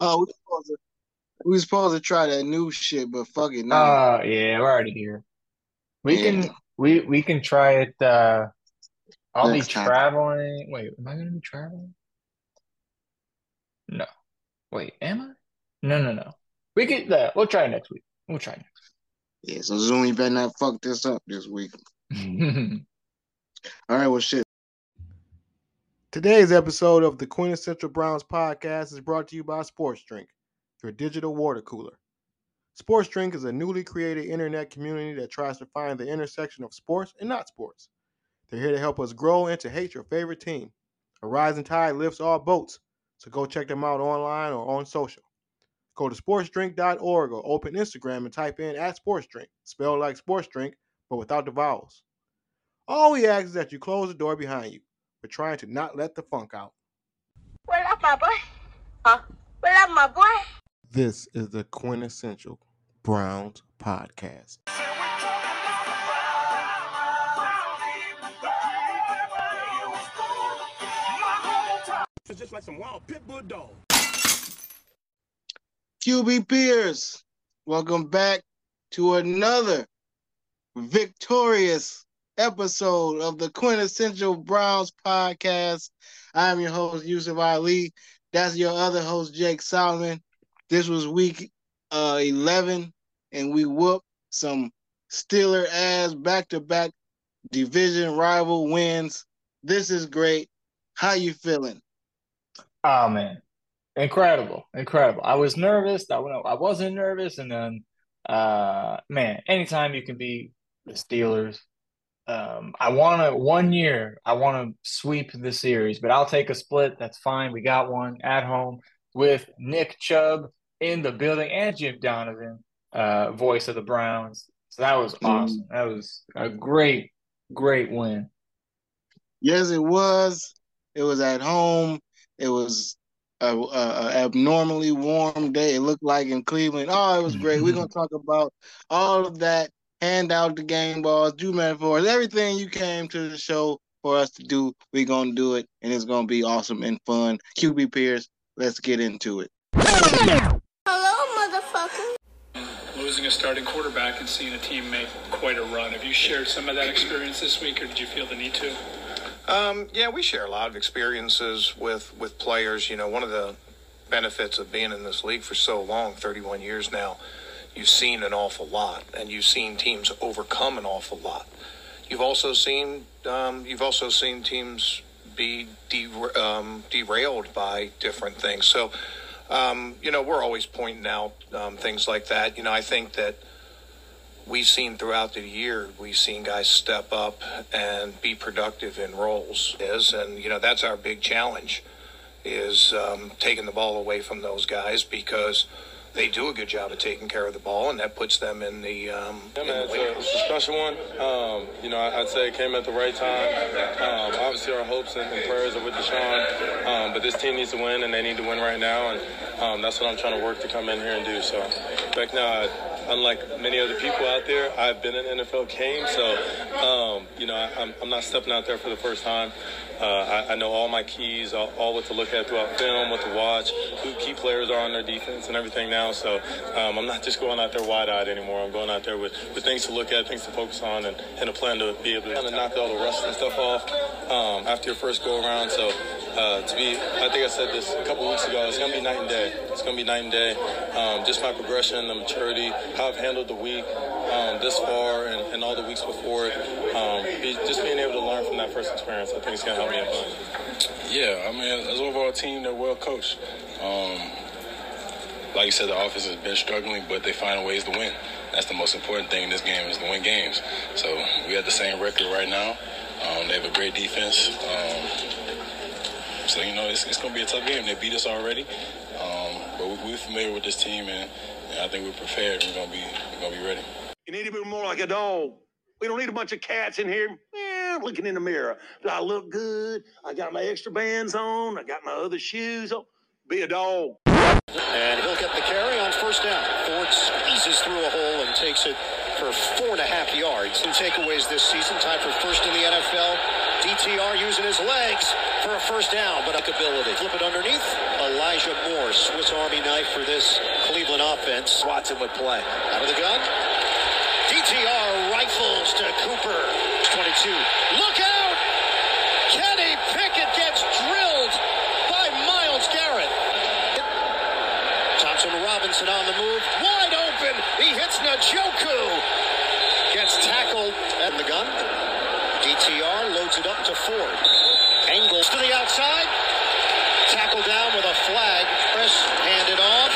Oh, we supposed to, we supposed to try that new shit, but fuck it, no. Uh, yeah, we're already here. We Yeah. can we we can try it. Uh, I'll be Next time. traveling. Wait, am I gonna be traveling? No. Wait, am I? No, no, no. We could. Uh, we'll try it next week. We'll try next. Week. Yeah, so Zoom, you better not fuck this up this week. All right, well, shit. Today's episode of the Quintessential Browns podcast is brought to you by Sports Drink, your digital water cooler. Sports Drink is a newly created internet community that tries to find the intersection of sports and not sports. They're here to help us grow and to hate your favorite team. A rising tide lifts all boats, so go check them out online or on social. Go to sportsdrink.org or open Instagram and type in at sportsdrink, spelled like sports drink, but without the vowels. All we ask is that you close the door behind you. We're trying to not let the funk out. What up, my boy? Huh? What up, my boy? This is the quintessential Browns podcast. It's just like some wild pit bull dog. QB Peers, welcome back to another victorious episode of the quintessential Browns podcast. I'm your host, Yusuf Ali. That's your other host, Jake Solomon. This was week uh, 11, and we whooped some Steeler ass back to back division rival wins. This is great. How you feeling? Oh man, incredible, incredible. I was nervous. I I wasn't nervous, and then, uh, man, anytime you can beat the Steelers, um, I want to one year. I want to sweep the series, but I'll take a split. That's fine. We got one at home with Nick Chubb in the building and Jim Donovan, uh, voice of the Browns. So that was awesome. That was a great, great win. Yes, it was. It was at home. It was a, a, a abnormally warm day. It looked like in Cleveland. Oh, it was great. We're gonna talk about all of that. Hand out the game balls, do metaphors, everything you came to the show for us to do. We're gonna do it, and it's gonna be awesome and fun. QB Peers, let's get into it. Hello, motherfucker. losing a starting quarterback and seeing a team make quite a run. Have you shared some of that experience this week, or did you feel the need to? Um, yeah, we share a lot of experiences with, with players. You know, one of the benefits of being in this league for so long, 31 years now, you've seen an awful lot, and you've seen teams overcome an awful lot. You've also seen um, you've also seen teams be der- um, derailed by different things. So, um, you know, we're always pointing out um, things like that. You know, I think that we've seen throughout the year, we've seen guys step up and be productive in roles. Is and you know that's our big challenge, is um, taking the ball away from those guys because they do a good job of taking care of the ball, and that puts them in the. Um, Yeah, in man, the it's a, it's a special one. Um, you know, I- I'd say it came at the right time. Um, obviously, our hopes and, and prayers are with Deshaun, um, but this team needs to win, and they need to win right now, and um, that's what I'm trying to work to come in here and do. So, back now, I, unlike many other people out there, I've been in NFL games, so um, you know, I, I'm, I'm not stepping out there for the first time. Uh, I, I know all my keys, all, all what to look at throughout film, what to watch, who key players are on their defense, and everything now. So um, I'm not just going out there wide-eyed anymore. I'm going out there with, with things to look at, things to focus on, and, and a plan to be able to kind of knock all the rust and stuff off um, after your first go around. So uh, to be, I think I said this a couple weeks ago. It's gonna be night and day. It's gonna be night and day. Um, just my progression, the maturity, how I've handled the week um, this far, and, and all the weeks before it. Um, be, just being able to learn from that first experience, I think it's gonna help me a fun. Yeah, I mean, as overall team, they're well coached. Um, like you said, the offense has been struggling, but they find ways to win. That's the most important thing in this game is to win games. So we have the same record right now. Um, they have a great defense. Um, so you know, it's, it's going to be a tough game. They beat us already, um, but we, we're familiar with this team, and I think we're prepared. We're going to be we're going to be ready. You need to be more like a dog. We don't need a bunch of cats in here eh, looking in the mirror. Do I look good? I got my extra bands on. I got my other shoes on. Be a dog. And he'll get the carry on first down. Ford squeezes through a hole and takes it for four and a half yards. Some takeaways this season, tied for first in the NFL. DTR using his legs for a first down, but a ability. Flip it underneath. Elijah Moore, Swiss Army knife for this Cleveland offense. Watson would play. Out of the gun. DTR rifles to Cooper. 22. Look out! Kenny Pickett gets drilled by Myles Garrett. Thompson Robinson on the move. Wide open. He hits Njoku. Gets tackled at the gun. DTR loads it up to Ford. Angles to the outside. Tackle down with a flag. Chris handed off.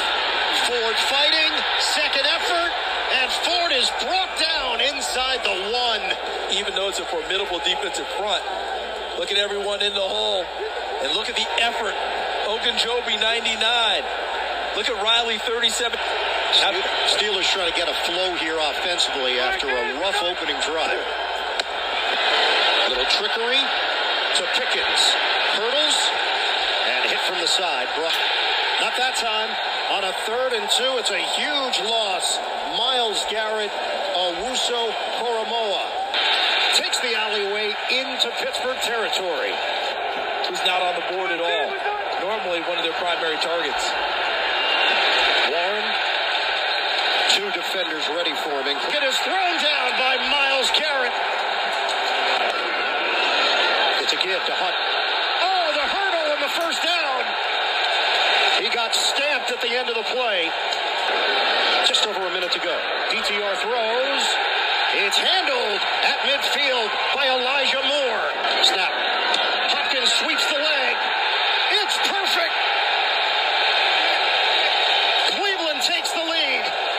Ford fighting. Second effort. And Ford is brought down inside the one. Even though it's a formidable defensive front, look at everyone in the hole. And look at the effort. Ogunjobi 99. Look at Riley 37. Steelers trying to get a flow here offensively after a rough opening drive. Little trickery to Pickens. Hurdles and hit from the side. Not that time. On a third and two, it's a huge loss. Myles Garrett, Owusu Koramoah takes the alleyway into Pittsburgh territory. Who's not on the board at all. Normally one of their primary targets. Warren, two defenders ready for him. It is thrown down by Myles Garrett. It's a give to Hunt. Oh, the hurdle and the first down. He got stamped at the end of the play. Just over a minute to go. DTR throws. It's handled at midfield by Elijah Moore. Snap. Hopkins sweeps the leg. It's perfect. Cleveland takes the lead.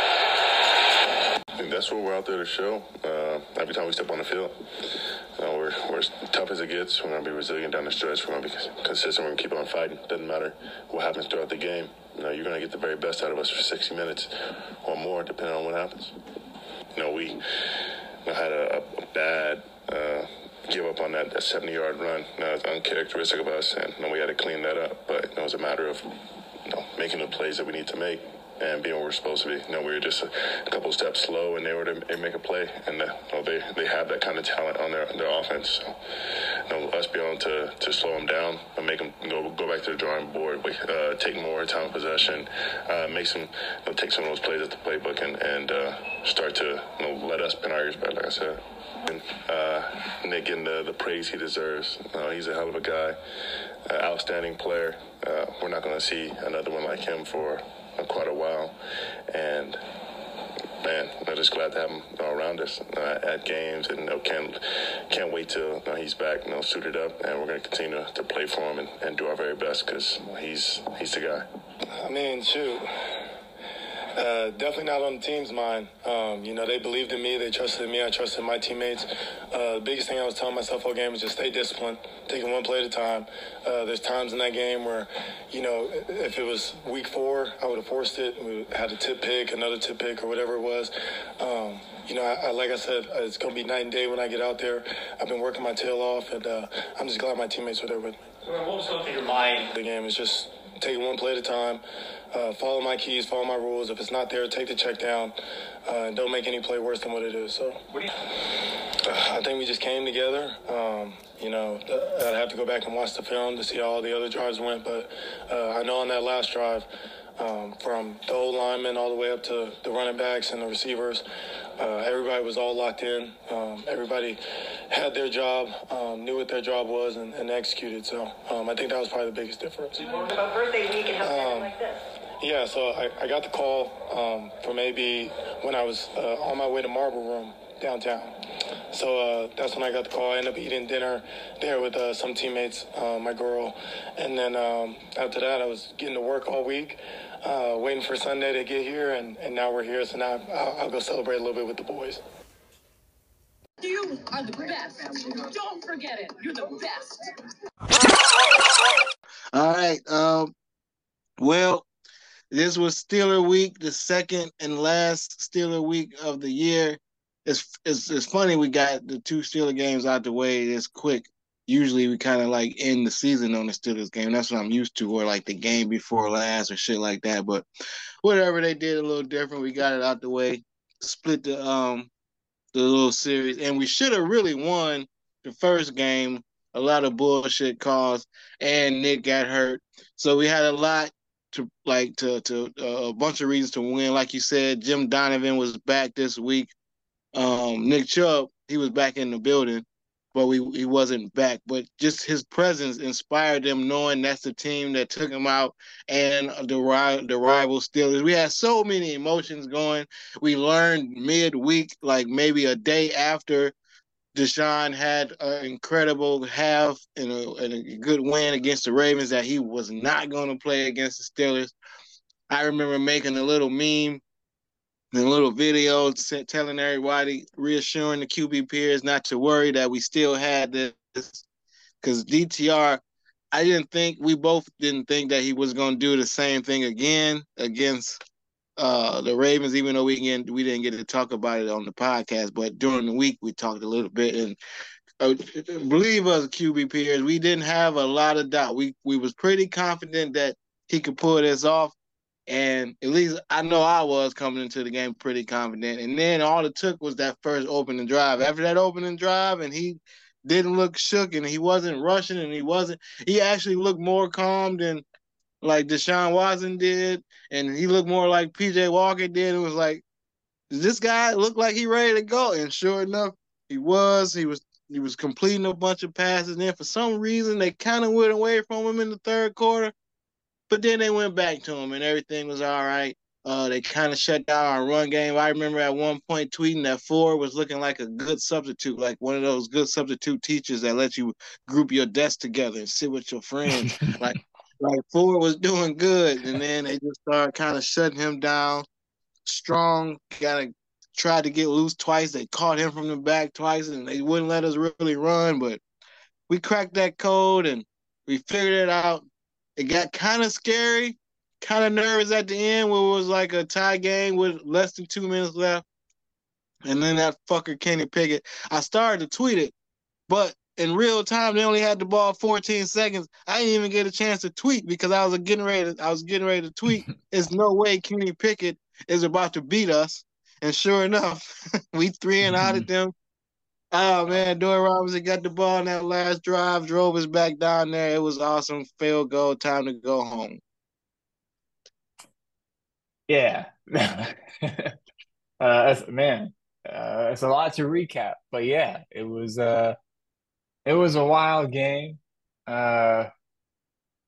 I think that's what we're out there to show. Uh, every time we step on the field, you know, we're, we're as tough as it gets. We're going to be resilient down the stretch. We're going to be consistent. We're going to keep on fighting. Doesn't matter what happens throughout the game. You know, you're going to get the very best out of us for 60 minutes or more, depending on what happens. You know, we you know, had a, a bad uh, give up on that, that 70 yard run. That was uncharacteristic of us, and you know, we had to clean that up. But it was a matter of you know, making the plays that we need to make and being where we're supposed to be. You know, we were just a, couple steps slow, and they were to make a play, and uh, you know, they they have that kind of talent on their their offense. So, you know, us being able to, to slow them down and make them go go back to the drawing board, uh, take more time possession, uh, make some you know, take some of those plays at the playbook, and and uh, start to you know, let us pin our ears back, like I said. And, uh, Nick getting the, the praise he deserves. He's a hell of a guy, uh, outstanding player. We're not going to see another one like him for uh, quite a while, and man, I'm just glad to have him all around us uh, at games, and you know, can't can't wait till you know, he's back, you know, suited up, and we're going to continue to, to play for him and, and do our very best because he's he's the guy. I mean, shoot. Uh, definitely not on the team's mind. Um, you know, they believed in me. They trusted me. I trusted my teammates. Uh, the biggest thing I was telling myself all game was just stay disciplined, taking one play at a time. Uh, there's times in that game where, you know, if it was week four, I would have forced it. We had a tip pick, another tip pick, or whatever it was. Um, you know, I, I, like I said, it's going to be night and day when I get out there. I've been working my tail off, and uh, I'm just glad my teammates were there with me. What was going through your mind? The game is just taking one play at a time. Uh, follow my keys, follow my rules. If it's not there, take the check down. Uh, don't make any play worse than what it is. So, what do you? Uh, I think we just came together. Um, you know, I'd have to go back and watch the film to see how all the other drives went, but uh, I know on that last drive, um, from the old linemen all the way up to the running backs and the receivers, uh, everybody was all locked in. Um, everybody had their job, um, knew what their job was, and, and executed. So um, I think that was probably the biggest difference. About birthday week and how Um, like this. Yeah, so I, I got the call um, from AB when I was uh, on my way to Marble Room downtown. So uh, that's when I got the call. I ended up eating dinner there with uh, some teammates, uh, my girl. And then um, after that, I was getting to work all week, uh, waiting for Sunday to get here. And, and now we're here, so now I'll, I'll go celebrate a little bit with the boys. You are the best. Don't forget it. You're the best. All right. Um. Well, this was Steeler Week, the second and last Steeler Week of the year. It's it's it's funny we got the two Steeler games out the way this quick. Usually we kind of like end the season on the Steelers game. That's what I'm used to, or like the game before last or shit like that. But whatever they did a little different. We got it out the way. Split the um the little series, and we should have really won the first game. A lot of bullshit calls, and Nick got hurt, so we had a lot to like to to uh, a bunch of reasons to win. Like you said, Jim Donovan was back this week. Um, Nick Chubb, he was back in the building, but we he wasn't back. But just his presence inspired them, knowing that's the team that took him out and the the rival Steelers. We had so many emotions going. We learned midweek, like maybe a day after Deshaun had an incredible half and a, and a good win against the Ravens that he was not going to play against the Steelers. I remember making a little meme and a little video telling everybody, reassuring the QB peers not to worry that we still had this. Because DTR, I didn't think, we both didn't think that he was going to do the same thing again against uh, the Ravens, even though we we didn't get to talk about it on the podcast, but during the week we talked a little bit. And uh, believe us, QB peers, we didn't have a lot of doubt. We we was pretty confident that he could pull this off, and at least I know I was coming into the game pretty confident. And then all it took was that first opening drive. After that opening drive, and he didn't look shook, and he wasn't rushing, and he wasn't. He actually looked more calm than like Deshaun Watson did, and he looked more like PJ Walker did. It was like, does this guy look like he ready to go? And sure enough, he was. He was he was completing a bunch of passes. And then for some reason they kind of went away from him in the third quarter. But then they went back to him and everything was all right. Uh, they kind of shut down our run game. I remember at one point tweeting that Ford was looking like a good substitute, like one of those good substitute teachers that let you group your desk together and sit with your friends. like like Ford was doing good, and then they just started kind of shutting him down. Strong kind of tried to get loose twice. They caught him from the back twice, and they wouldn't let us really run. But we cracked that code and we figured it out. It got kind of scary, kind of nervous at the end, where it was like a tie game with less than two minutes left. And then that fucker Kenny Pickett, I started to tweet it, but in real time. They only had the ball 14 seconds. I didn't even get a chance to tweet because I was getting ready. To, I was getting ready to tweet. There's no way Kenny Pickett is about to beat us. And sure enough, we three and out of them. Oh man, Doyle Robinson got the ball in that last drive, drove us back down there. It was awesome. Field goal, time to go home. Yeah. uh, man, uh, it's a lot to recap, but yeah, it was uh, it was a wild game. Uh,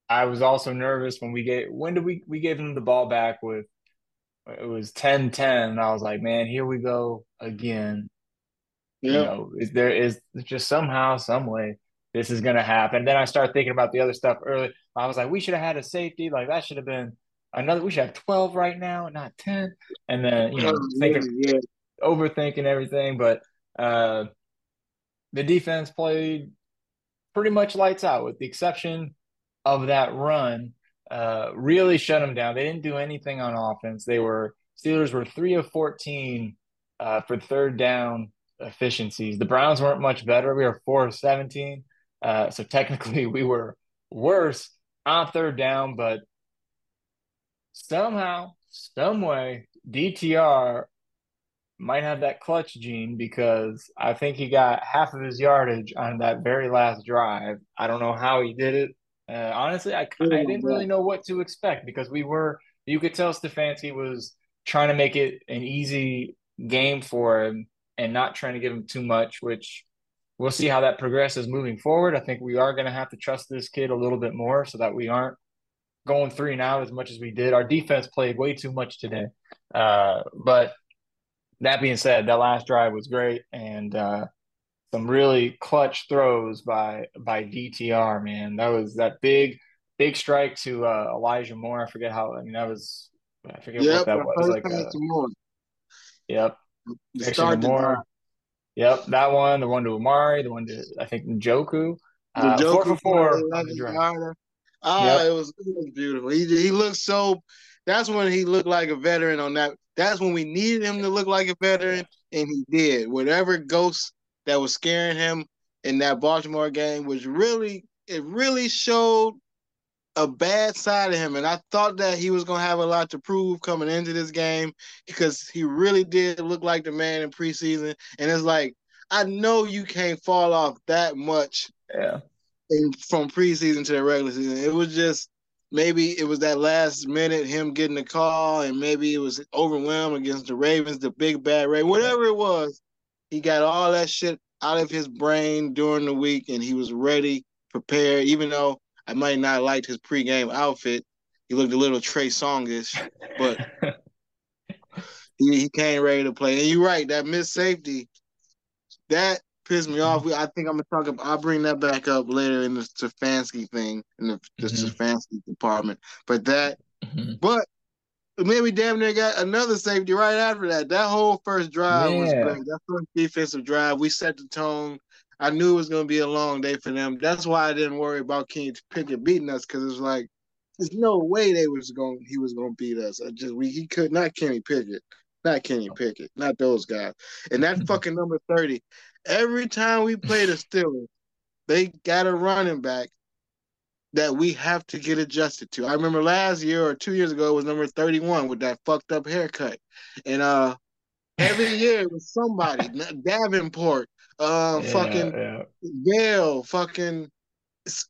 I was also nervous when we gave when did we we gave him the ball back with it was 10-10 and I was like, man, here we go again. Yep. You know, is there is just somehow, some way this is gonna happen. Then I started thinking about the other stuff early. I was like, we should have had a safety, like that should have been another we should have 12 right now, not 10. And then, you know, oh, thinking yeah. overthinking everything. But uh the defense played pretty much lights out, with the exception of that run. Uh, really shut them down. They didn't do anything on offense. They were Steelers were three of fourteen uh, for third down efficiencies. The Browns weren't much better. We were four of seventeen. Uh, so technically, we were worse on third down, but somehow, some way, DTR might have that clutch gene because I think he got half of his yardage on that very last drive. I don't know how he did it. Uh, honestly, I, I didn't really know what to expect because we were, you could tell Stefanski was trying to make it an easy game for him and not trying to give him too much, which we'll see how that progresses moving forward. I think we are going to have to trust this kid a little bit more so that we aren't going three and out as much as we did. Our defense played way too much today. Uh, but that being said, that last drive was great and uh, some really clutch throws by by DTR. Man, that was that big big strike to uh, Elijah Moore. I forget how. I mean, that was I forget yep, what that was. Like, uh, yep. The Moore. Yep, that one. The one to Amari. The one to I think Njoku. Uh, Njoku four for four. Oh, yep. Ah, it, was, it was beautiful. He he looked so. That's when he looked like a veteran on that that's when we needed him to look like a veteran, and he did. Whatever ghost that was scaring him in that Baltimore game was really it really showed a bad side of him, and I thought that he was gonna have a lot to prove coming into this game because he really did look like the man in preseason. And it's like I know you can't fall off that much, yeah, in, from preseason to the regular season. It was just maybe it was that last minute him getting the call, and maybe it was overwhelmed against the Ravens, the big bad Ravens, whatever it was. He got all that shit out of his brain during the week, and he was ready, prepared. Even though I might not have liked his pregame outfit, he looked a little Trey Songish, but he, he came ready to play. And you're right, that missed safety, that pissed me off. We, I think I'm gonna talk about. I'll bring that back up later in the Stefanski thing in the, the mm-hmm. Stefanski department. But that, mm-hmm. but maybe damn near got another safety right after that. That whole first drive yeah. was great. That first defensive drive, we set the tone. I knew it was going to be a long day for them. That's why I didn't worry about Kenny Pickett beating us because it's like there's no way they was going he was going to beat us. I just we he could not Kenny Pickett, not Kenny Pickett, not those guys. And that fucking number thirty. Every time we play the Steelers, they got a running back that we have to get adjusted to. I remember last year or two years ago it was number 31 with that fucked up haircut. And uh every year it was somebody, Davenport, uh yeah, fucking yeah. Gale, fucking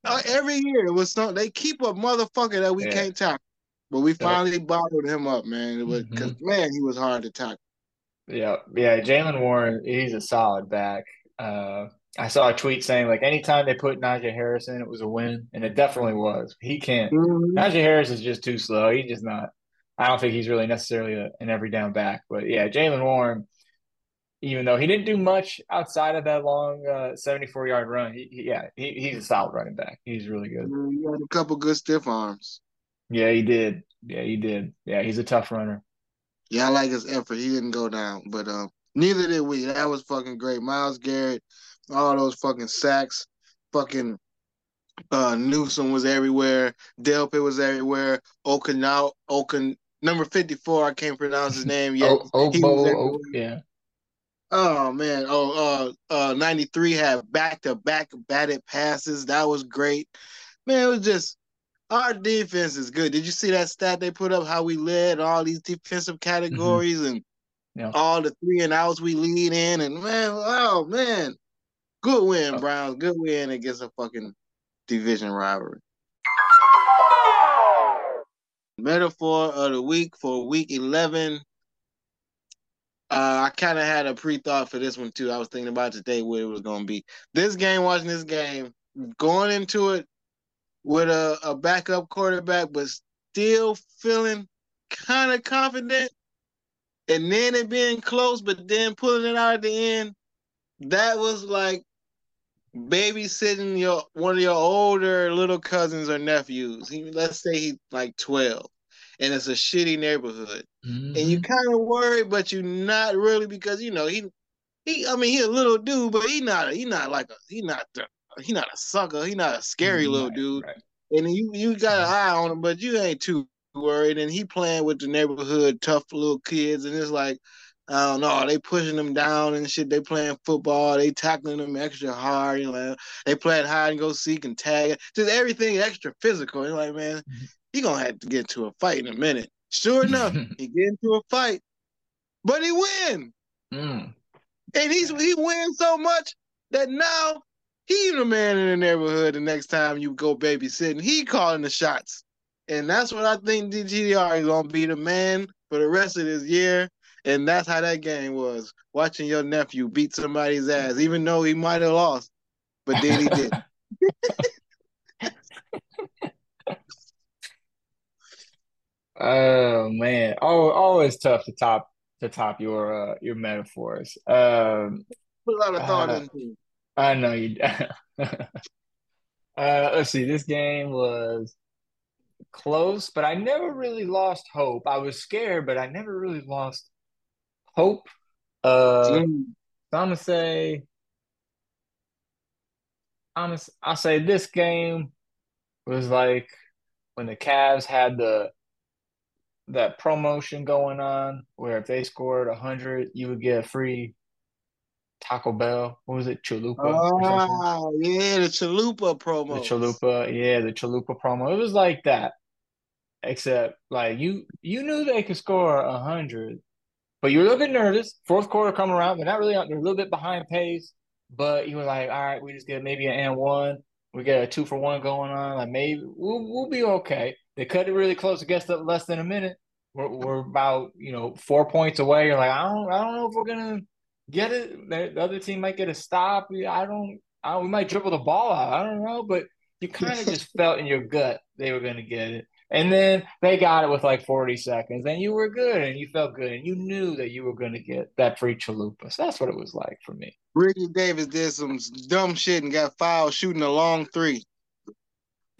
uh, every year it was some they keep a motherfucker that we yeah. can't tackle. But we finally bottled him up, man. because mm-hmm. man, he was hard to tackle. Yeah, yeah. Jaylen Warren, he's a solid back. Uh, I saw a tweet saying like anytime they put Najee Harris in, it was a win, and it definitely was. He can't. Mm-hmm. Najee Harris is just too slow. He's just not. I don't think he's really necessarily a, an every down back. But yeah, Jaylen Warren, even though he didn't do much outside of that long uh, 74 yard run, he, he, yeah, he, he's a solid running back. He's really good. He had a couple good stiff arms. Yeah, he did. Yeah, he did. Yeah, he's a tough runner. Yeah, I like his effort. He didn't go down, but um, neither did we. That was fucking great. Myles Garrett all those fucking sacks, fucking uh Newsome was everywhere, Delpit was everywhere, Okinawa Okan number 54, I can't pronounce his name yet. Oh, oh, yeah. Oh man. Oh uh uh 93 had back to back batted passes. That was great. Man, it was just our defense is good. Did you see that stat they put up how we led all these defensive categories mm-hmm. and yeah. all the three and outs we lead in and man, oh man. Good win, Browns. Good win against a fucking division rivalry. Metaphor of the week for week 11. Uh, I kind of had a pre thought for this one too. I was thinking about today what it was going to be. This game, watching this game, going into it with a, a backup quarterback, but still feeling kind of confident, and then it being close, but then pulling it out at the end. That was like babysitting your one of your older little cousins or nephews. He, let's say he's like twelve, and it's a shitty neighborhood, mm-hmm. and you mm-hmm. kind of worried, but you're not really because you know he he. I mean, he a little dude, but he not he not like a he not he not a sucker. He not a scary little dude, right. and you you got an eye on him, but you ain't too worried. And he playing with the neighborhood tough little kids, and it's like I don't know. They pushing them down and shit. They playing football. They tackling them extra hard. You know, they playing hide and go seek and tag. Just everything extra physical. You're like, man, mm-hmm. he gonna have to get into a fight in a minute. Sure enough, he get into a fight, but he win. Mm. And he's he wins so much that now he the man in the neighborhood. The next time you go babysitting, he calling the shots. And that's what I think DTR is gonna be the man for the rest of this year and that's how that game was. Watching your nephew beat somebody's ass, even though he might have lost, but then he did. oh man, oh, always tough to top to top your uh, your metaphors. Um, Put a lot of thought uh, into. I know you. uh, let's see. This game was close, but I never really lost hope. I was scared, but I never really lost hope. Uh, so I'm gonna say, I'm gonna, I'll say this game was like when the Cavs had the that promotion going on, where if they scored hundred, you would get a free Taco Bell. What was it? Chalupa. Oh, yeah, the Chalupa promo. The Chalupa, yeah, the Chalupa promo. It was like that, except like you you knew they could score a hundred, but you were a little bit nervous. Fourth quarter coming around, they're not really out. they're a little bit behind pace, but you were like, all right, we just get maybe an and one, we get a two for one going on, like maybe we'll we'll be okay. They cut it really close against the less than a minute. We're we're about you know four points away. You're like, I don't I don't know if we're gonna get it. The other team might get a stop. I don't. I we might dribble the ball out. I don't know, but you kind of just felt in your gut they were going to get it. And then they got it with like 40 seconds, and you were good, and you felt good, and you knew that you were going to get that free chalupa. So that's what it was like for me. Ricky Davis did some dumb shit and got fouled shooting a long three.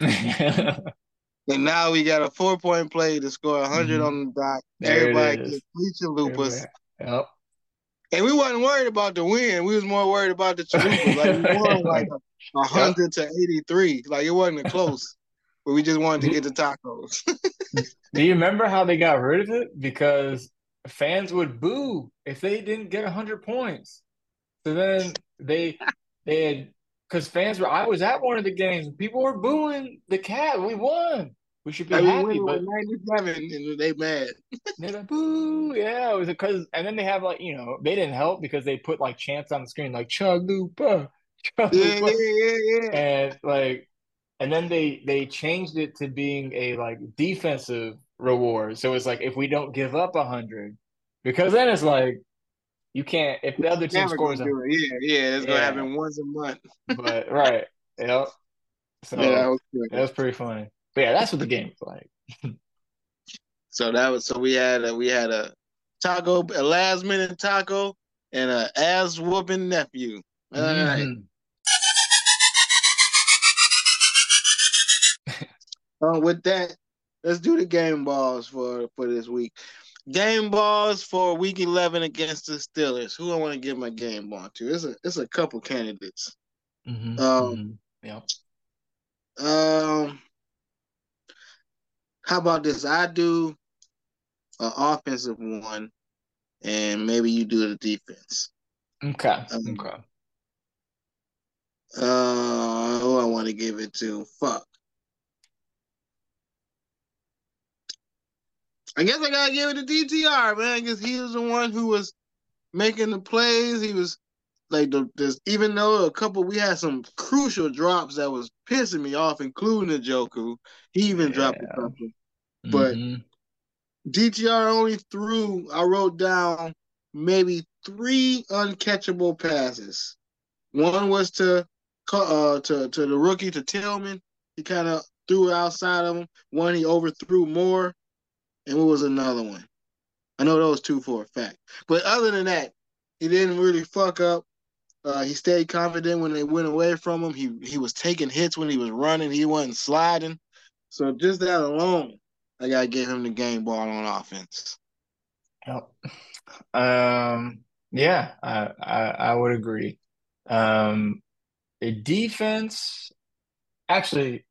and now we got a four point play to score 100 Mhm. on the dot. There Everybody gets chalupas. Yep. And we wasn't worried about the win. We was more worried about the chalupas. Like we won like hundred to eighty three. Like it wasn't a close. but we just wanted to get the tacos. Do you remember how they got rid of it? Because fans would boo if they didn't get 100 points. So then they they had because fans were. I was at one of the games people were booing the cat. We won. We should be Like, we happy, but 97 and they mad. they're like boo. Yeah, it was because and then they have like you know they didn't help because they put like chants on the screen like Chalupa, Yeah, Chalupa, yeah, yeah, yeah. and like and then they they changed it to being a like defensive reward. So it's like if we don't give up a hundred, because then it's like you can't if the other team scores a. Yeah, yeah, it's gonna happen once a month. but right, yep. So Yeah, that was that was pretty funny. But yeah, that's what the game was like. So that was so we had a we had a taco, a last minute taco, and a ass whooping nephew. All right. Mhm. Uh, with that, let's do the game balls for for this week. Game balls for week eleven against the Steelers. Who I want to give my game ball to? It's a it's a couple candidates. Mhm, Um, mhm. Yep. Um, how about this? I do an offensive one, and maybe you do the defense. Okay. Um, Okay. Uh, who I want to give it to? Fuck. I guess I gotta give it to DTR, man. because he was the one who was making the plays. He was like the this even though a couple we had some crucial drops that was pissing me off, including the Joku. He even dropped a couple. But Mhm. DTR only threw, I wrote down maybe three uncatchable passes. One was to uh to, to the rookie to Tillman. He kind of threw it outside of him. One he overthrew Moore. And what was another one? I know those two for a fact. But other than that, he didn't really fuck up. Uh, he stayed confident when they went away from him. He he was taking hits when he was running. He wasn't sliding. So just that alone, I gotta give him the game ball on offense. Yep. Um, yeah, I, I I would agree. Um, the defense, actually,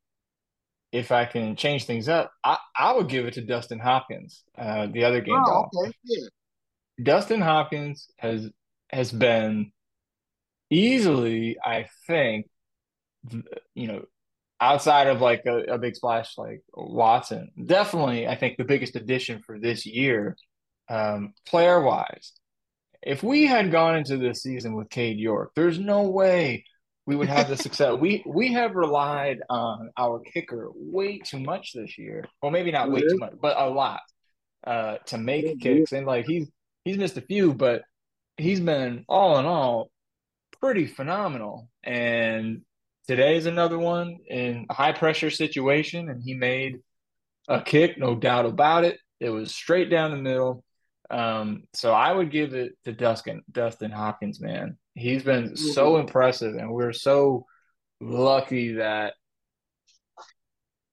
if I can change things up, I, I would give it to Dustin Hopkins, uh, the other game Oh, ball. okay, yeah. Dustin Hopkins has has been easily, I think, you know, outside of like a, a big splash like Watson, definitely I think the biggest addition for this year, um, player wise. If we had gone into this season with Cade York, there's no way we would have the success. We we have relied on our kicker way too much this year. Well, maybe not way too much, but a lot uh, to make kicks. And like he's he's missed a few, but he's been all in all pretty phenomenal. And today's another one in a high pressure situation, and he made a kick, no doubt about it. It was straight down the middle. Um, so I would give it to Dustin Dustin Hopkins, man. He's been so impressive, and we're so lucky that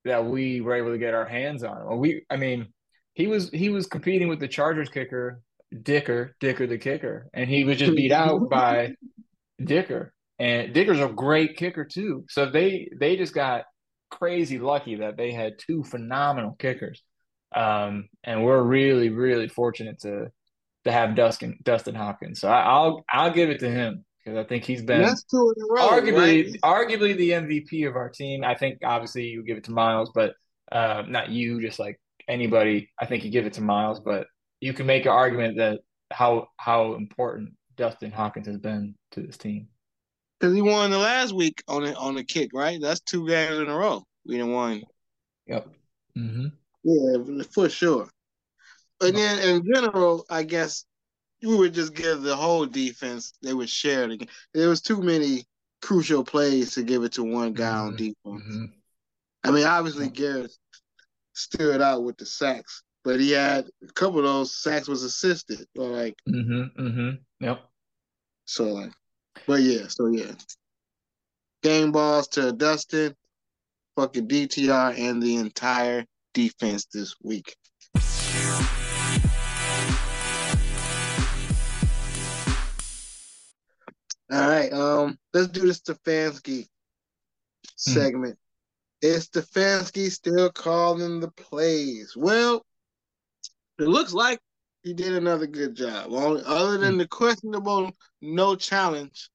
that we were able to get our hands on him. We, I mean, he was he was competing with the Chargers kicker, Dicker, Dicker the kicker, and he was just beat out by Dicker. And Dicker's a great kicker too. So they they just got crazy lucky that they had two phenomenal kickers. Um, and we're really, really fortunate to to have Dustin Dustin Hopkins. So I, I'll I'll give it to him. because I think he's been That's two in a row. arguably right? arguably the MVP of our team. I think obviously you give it to Miles, but uh, not you, just like anybody. I think you give it to Miles, but you can make an argument that how how important Dustin Hawkins has been to this team. Because he won the last week on the on the kick, right? That's two games in a row. We didn't won. Yep. Mm-hmm. Yeah, for sure. And then in general, I guess we would just give the whole defense. They would share it. Again. There was too many crucial plays to give it to one guy on defense. Mm-hmm. I mean, obviously Garrett stood out with the sacks, but he had a couple of those sacks was assisted. Or like Mm-hmm. Mm-hmm. Yep. so like but yeah, so yeah. Game balls to Dustin, fucking DTR, and the entire defense this week. All right, um, let's do the Stefanski segment. Is Stefanski still calling the plays? Well, it looks like he did another good job. Only, other than hmm. the questionable no challenge,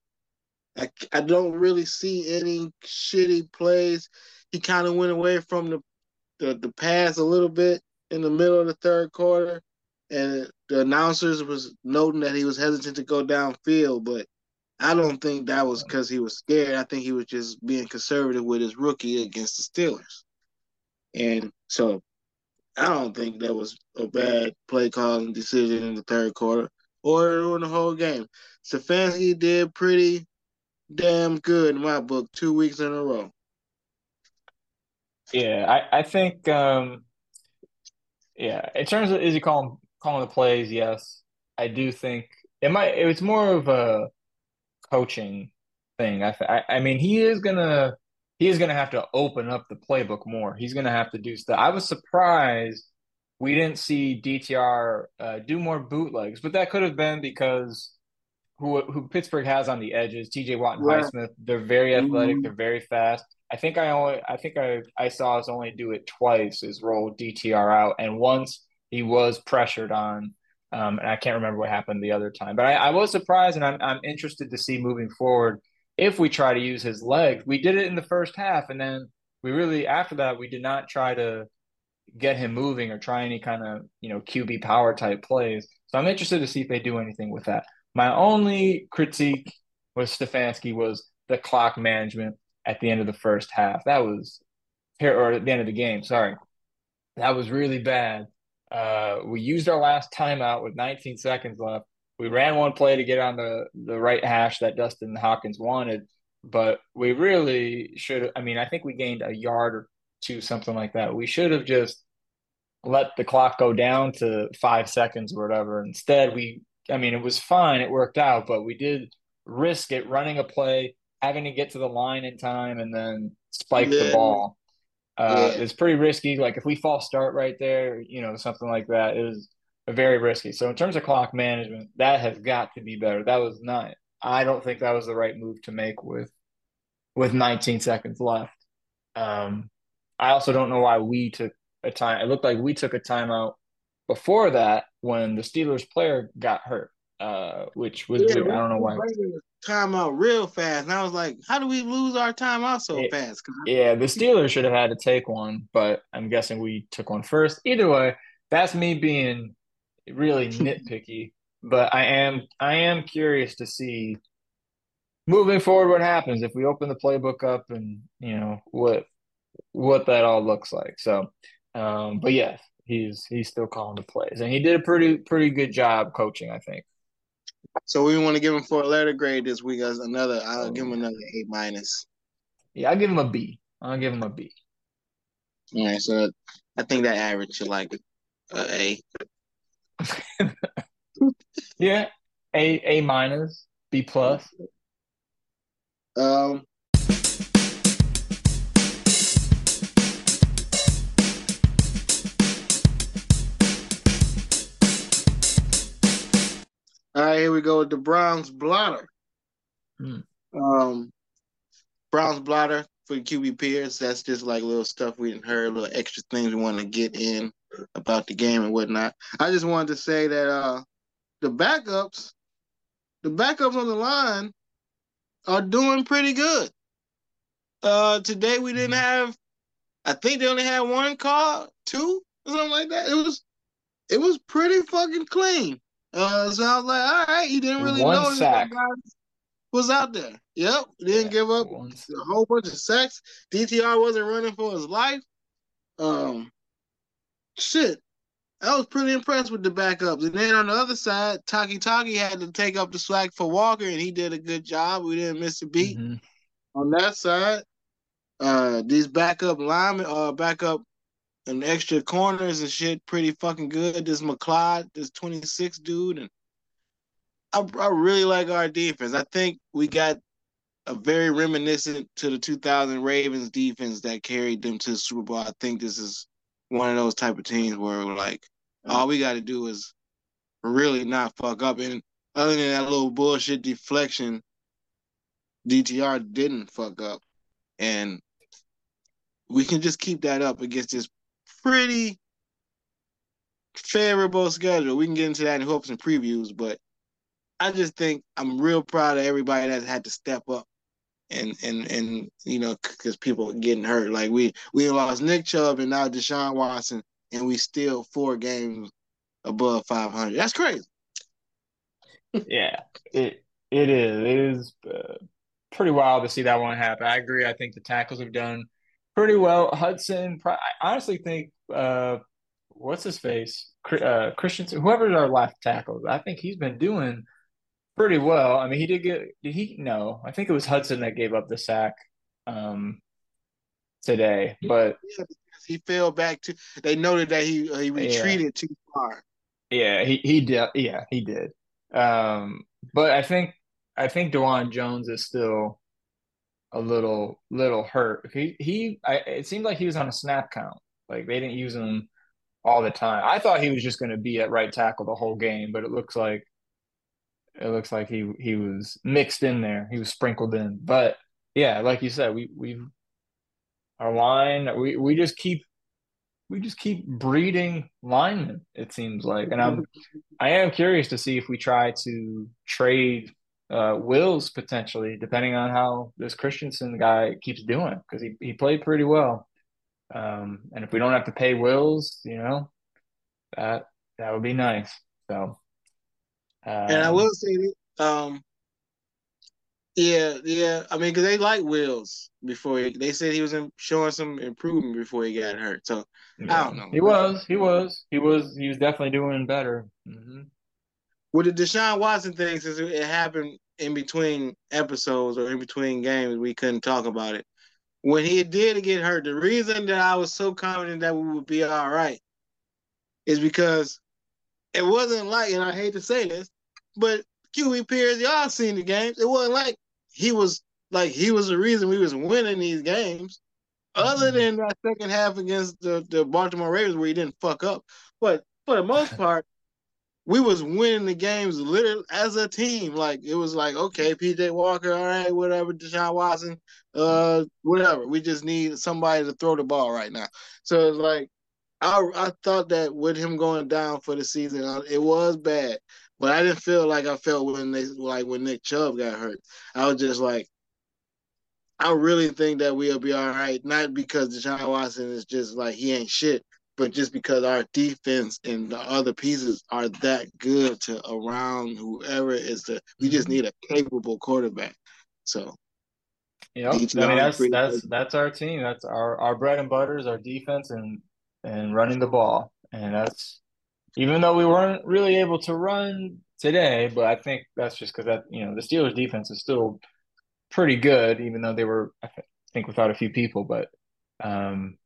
I, I don't really see any shitty plays. He kind of went away from the, the the pass a little bit in the middle of the third quarter, and the announcers was noting that he was hesitant to go downfield, but I don't think that was because he was scared. I think he was just being conservative with his rookie against the Steelers. And so I don't think that was a bad play calling decision in the third quarter or during the whole game. Stefanski did pretty damn good in my book two weeks in a row. Yeah, I, I think um yeah, in terms of is he calling calling the plays, yes. I do think it might it was more of a coaching thing. I I, I mean he is gonna he is gonna have to open up the playbook more. He's gonna have to do stuff. I was surprised we didn't see DTR uh, do more bootlegs, but that could have been because who who Pittsburgh has on the edges, TJ Watt and Right. Highsmith, they're very athletic, Mhm. they're very fast. I think I only I think I I saw us only do it twice is roll DTR out, and once he was pressured on, um, and I can't remember what happened the other time. But I, I was surprised, and I'm I'm interested to see moving forward if we try to use his legs. We did it in the first half, and then we really after that we did not try to get him moving or try any kind of you know QB power type plays. So I'm interested to see if they do anything with that. My only critique with Stefanski was the clock management at the end of the first half. That was here or at the end of the game. Sorry, that was really bad. Uh, we used our last timeout with 19 seconds left. We ran one play to get on the the right hash that Dustin Hawkins wanted, but we really should. I mean, I think we gained a yard or two, something like that. We should have just let the clock go down to five seconds or whatever. Instead, we, I mean, it was fine. It worked out, but we did risk it running a play, having to get to the line in time, and then spike the ball. Uh, Yeah. It's pretty risky. Like if we false start right there, you know, something like that, it was very risky. So in terms of clock management, that has got to be better. That was not. I don't think that was the right move to make with with 19 seconds left. Um, I also don't know why we took a time. It looked like we took a timeout before that when the Steelers player got hurt, uh, which was Yeah. I don't know why. Timeout real fast, and I was like, "How do we lose our timeout so Yeah. fast?" Yeah, the Steelers should have had to take one, but I'm guessing we took one first. Either way, that's me being really nitpicky. But I am I am curious to see moving forward what happens if we open the playbook up and you know what what that all looks like. So, um, but yeah, he's he's still calling the plays, and he did a pretty pretty good job coaching, I think. So we want to give him for a letter grade this week as another. I'll give him another A minus. Yeah, I'll give him a B. I'll give him a B. All right, so I think that average should like a A. Yeah, A A minus, B plus. Um. All right, here we go with the Browns blotter. Hmm. Um, Browns blotter for the QB peers. That's just like little stuff we didn't heard, little extra things we want to get in about the game and whatnot. I just wanted to say that uh, the backups, the backups on the line are doing pretty good. Uh, today we didn't have. I think they only had one call, two or something like that. It was, it was pretty fucking clean. Uh, so I was like, all right, he didn't really One know that sack. guy was out there. Yep, didn't give up a whole bunch of sacks. DTR wasn't running for his life. Um, shit, I was pretty impressed with the backups. And then on the other side, Takitaki had to take up the slack for Walker, and he did a good job. We didn't miss a beat on that side. Uh, these backup linemen, uh, backup and extra corners and shit, pretty fucking good. This McLeod, this 26 dude, and I, I really like our defense. I think we got a very reminiscent to the 2000 Ravens defense that carried them to the Super Bowl. I think this is one of those type of teams where like all we got to do is really not fuck up. And other than that little bullshit deflection, DTR didn't fuck up, and we can just keep that up against this pretty favorable schedule. We can get into that in hopes and previews, but I just think I'm real proud of everybody that's had to step up and and and you know because people getting hurt. Like we we lost Nick Chubb and now Deshaun Watson, and we still four games above 500. That's crazy. yeah, it it is. It is uh, pretty wild to see that one happen. I agree. I think the tackles have done pretty well. Hudson, I honestly think, uh, what's his face, uh, Christensen, whoever's our left tackle, I think he's been doing pretty well. I mean, he did get. Did he? No, I think it was Hudson that gave up the sack um, today. But Yeah, he fell back to. They noted that he uh, he retreated too far. Yeah, he he did. Yeah, he did. Um, but I think I think Dawand Jones is still a little little hurt. He he. I, it seemed like he was on a snap count. Like they didn't use him all the time. I thought he was just going to be at right tackle the whole game, but it looks like it looks like he he was mixed in there. He was sprinkled in. But yeah, like you said, we we've our line. We we just keep we just keep breeding linemen. It seems like, and I'm I am curious to see if we try to trade uh, Wills potentially, depending on how this Christensen guy keeps doing, because he he played pretty well. Um, and if we don't have to pay Wills, you know, that that would be nice. So, And I um, will say, um, yeah, yeah. I mean, because they like Wills before he, they said he was in, showing some improvement before he got hurt. So I don't know. He was, he was, he was, he was definitely doing better. hmm With the Deshaun Watson thing, since it happened in between episodes or in between games, we couldn't talk about it. When he did get hurt, the reason that I was so confident that we would be all right is because it wasn't like, and I hate to say this, but QB Peers, y'all seen the games. It wasn't like he was like he was the reason we was winning these games. Other than that second half against the, the Baltimore Ravens where he didn't fuck up. But for the most part, we was winning the games literally as a team. Like it was like, okay, PJ Walker, all right, whatever, Deshaun Watson, uh, whatever. We just need somebody to throw the ball right now. So it's like I I thought that with him going down for the season, uh, it was bad. But I didn't feel like I felt when they like when Nick Chubb got hurt. I was just like, I really think that we'll be all right. Not because Deshaun Watson is just like he ain't shit, but just because our defense and the other pieces are that good to around whoever is the. We just need a capable quarterback. So Yep. I mean, that's that's good. that's our team. That's our our bread and butter is our defense and and running the ball. And that's even though we weren't really able to run today, but I think that's just because that you know the Steelers defense is still pretty good, even though they were I th- think without a few people. But um,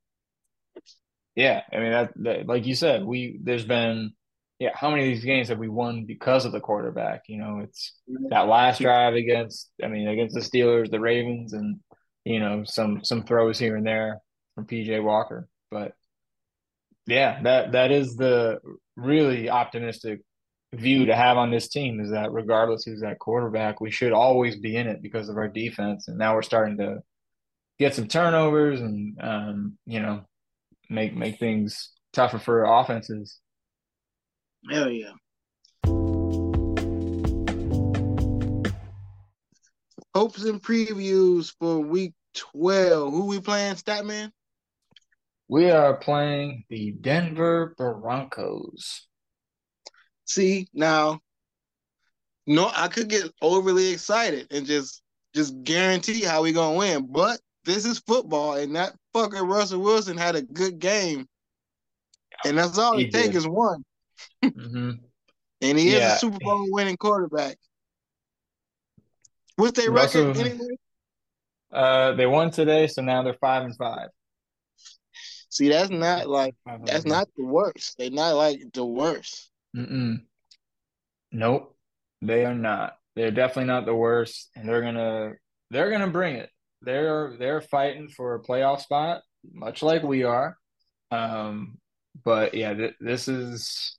yeah, I mean that, that like you said, we there's been yeah, how many of these games have we won because of the quarterback? You know, it's that last drive against I mean against the Steelers, the Ravens, and you know some some throws here and there from PJ Walker. But yeah, that that is the really optimistic view to have on this team is that regardless who's that quarterback, we should always be in it because of our defense. And now we're starting to get some turnovers and um, you know make make things tougher for offenses. Hell yeah. hopes and previews for week 12. Who we playing, Statman? We are playing the Denver Broncos. See, now, no, I could get overly excited and just just guarantee how we gonna win, but this is football, and that fucker Russell Wilson had a good game, and that's all He it takes is one, hmm and he is a Super Bowl winning quarterback. What's their Russell- record anyway? Uh, they won today, so now they're five and five. See, that's not like that's not the worst. They're not like the worst. Mm-mm. Nope, they are not. They're definitely not the worst, and they're gonna they're gonna bring it. They're they're fighting for a playoff spot, much like we are. Um, but yeah, th this is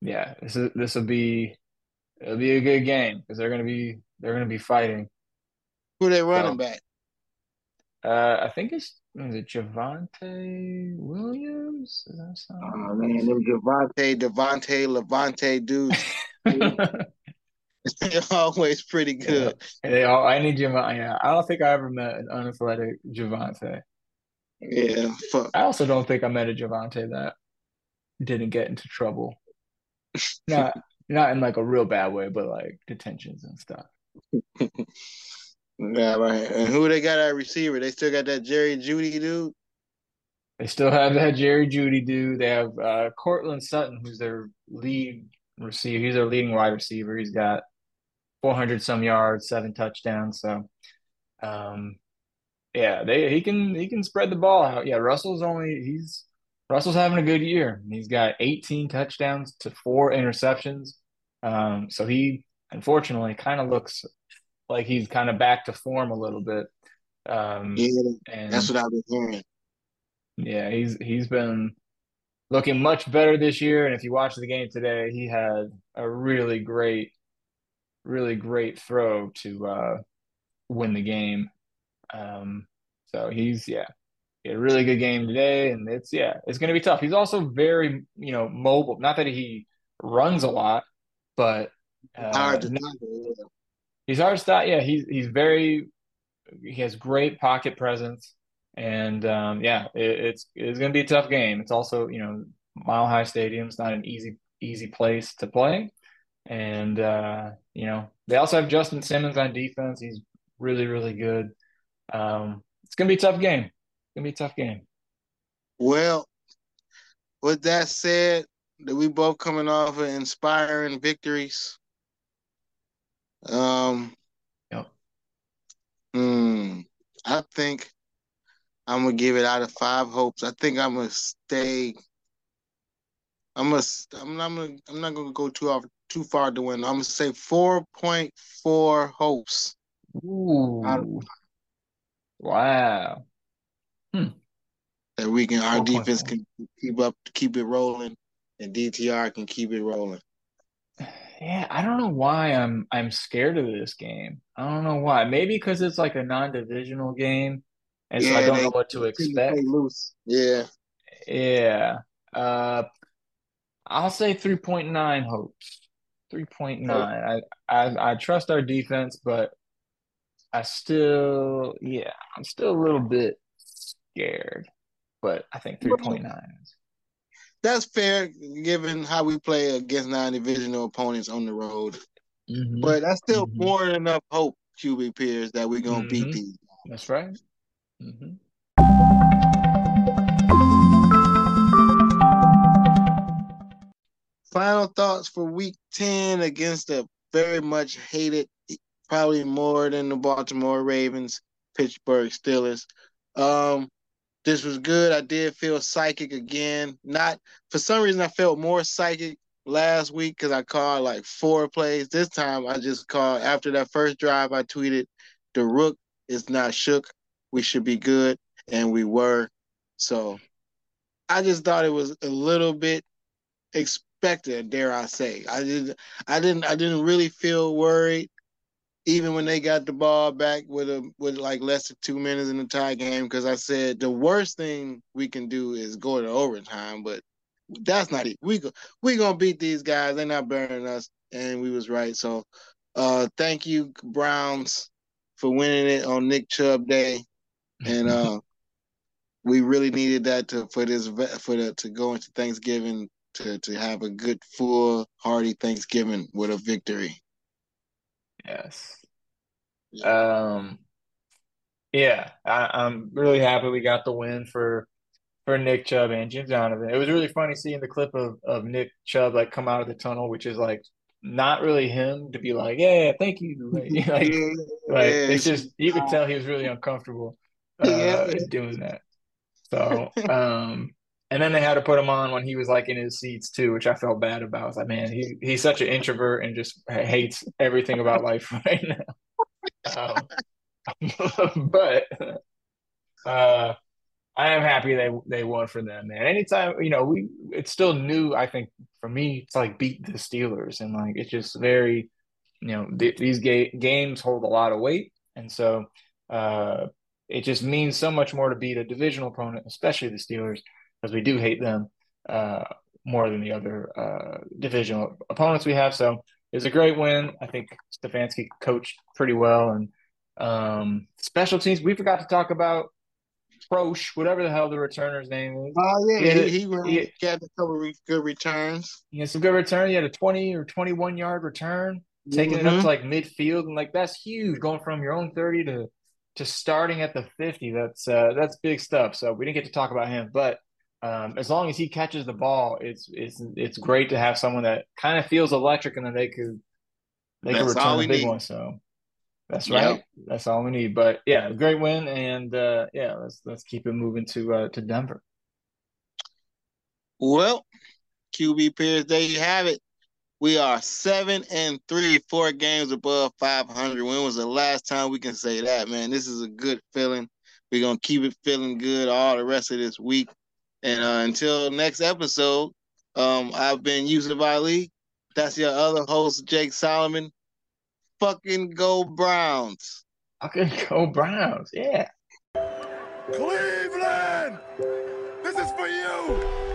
yeah, this is this will be it'll be a good game because they're gonna be they're gonna be fighting. Who they running So- back? Uh, I think it's is it Javonte Williams? Does that sound Oh man, them Javante, Devontae, Levante dudes, they're always pretty good. They all, I need Javante. Yeah, I don't think I ever met an unathletic Javante. Yeah, fuck. I also don't think I met a Javante that didn't get into trouble. Not not in like a real bad way, but like detentions and stuff. Yeah, right. And who they got at receiver? They still got that Jerry Jeudy dude. They still have that Jerry Jeudy dude. They have uh Courtland Sutton, who's their lead receiver. He's their leading wide receiver. He's got 400 some yards, seven touchdowns. So, um, yeah, they he can he can spread the ball out. Yeah, Russell's only he's Russell's having a good year. He's got 18 touchdowns to four interceptions. Um, so he unfortunately kind of looks like he's kind of back to form a little bit. Um, Yeah, and that's what I've been hearing. yeah, he's he's been looking much better this year. And if you watch the game today, he had a really great, really great throw to uh, win the game. Um, so he's yeah, he had a really good game today, and it's yeah, it's going to be tough. He's also very you know mobile. Not that he runs a lot, but uh, Hard He's to stop. Yeah, he's he's very he has great pocket presence, and um, yeah, it, it's it's going to be a tough game. It's also you know Mile High Stadium's not an easy easy place to play, and uh, you know they also have Justin Simmons on defense. He's really really good. Um, it's going to be a tough game. It's going to be a tough game. Well, with that said, that we both coming off of inspiring victories. Um, Yep. hmm, I think I'm gonna give it out of five hopes. I think I'm gonna stay. I'm gonna. I'm not. Gonna, I'm not gonna go too off too far to win. I'm gonna say four point four hopes. Ooh, wow. that we can our 4.4. defense can keep up keep it rolling and DTR can keep it rolling. Yeah, I don't know why I'm I'm scared of this game. I don't know why. Maybe because it's like a non-divisional game, and so I don't they- know what to they tend to expect. loose. Yeah. Yeah. Uh, I'll say 3.9 hopes. 3.9. I, I I trust our defense, but I still, yeah, I'm still a little bit scared. But I think 3.9 is. That's fair given how we play against non-divisional opponents on the road. Mhm. But that's still Mhm. more than enough hope, QB peers, that we're gonna beat Mhm. these. That's right. hmm Final thoughts for week 10 against the very much hated, probably more than the Baltimore Ravens, Pittsburgh Steelers. Um, this was good. I did feel psychic again. Not for some reason I felt more psychic last week because I called like four plays. This time I just called after that first drive. I tweeted, "The Rook is not shook. We should be good," and we were. So I just thought it was a little bit expected, dare I say. I didn't I didn't I didn't really feel worried even when they got the ball back with a with like less than two minutes in the tie game, because I said the worst thing we can do is go to overtime, but that's not it. We go we gonna beat these guys. They're not burning us, and we was right. So Uh, thank you, Browns, for winning it on Nick Chubb Day, and uh, we really needed that to for this for the to go into Thanksgiving to to have a good full hearty Thanksgiving with a victory. Yes. Um. Yeah, I, I'm really happy we got the win for for Nick Chubb and Jim Donovan. It was really funny seeing the clip of of Nick Chubb like come out of the tunnel, which is like not really him to be like, yeah, thank you. Like, like, like it's just you could tell he was really uncomfortable uh, Yeah. doing that. So, um, and then they had to put him on when he was like in his seats too, which I felt bad about. I was like, man, he he's such an introvert and just hates everything about life right now. Um, but uh, I am happy they they won for them, man. Anytime you know, we it's still new. I think for me, it's like beat the Steelers, and like it's just very, you know, th- these ga- games hold a lot of weight, and so uh, it just means so much more to beat a divisional opponent, especially the Steelers, because we do hate them uh, more than the other uh, divisional opponents we have. So it's a great win. I think Stefanski coached pretty well, and um, special teams. We forgot to talk about Proche, whatever the hell the returner's name is. Oh yeah, He had he, he, he- had a couple re- good returns. he had some good return. He had a 20 or 21 yard return, taking it up Mhm. to like midfield. And like that's huge going from your own 30 to to starting at the 50. That's uh that's big stuff. So we didn't get to talk about him, but um as long as he catches the ball, it's it's it's great to have someone that kind of feels electric and then they could they could That's all return we a big need. one. So that's Yep. right. That's all we need. But yeah, great win and uh yeah, let's let's keep it moving to uh to Denver. Well, QB Peers, there you have it. We are seven and three, four games above 500. When was the last time we can say that, man? This is a good feeling. We're going to keep it feeling good all the rest of this week. And uh, until next episode, um, I've been Yusuf Ali. That's your other host, Jake Solomon. Fucking go Browns. Fucking go Browns. Yeah. Cleveland! This is for you!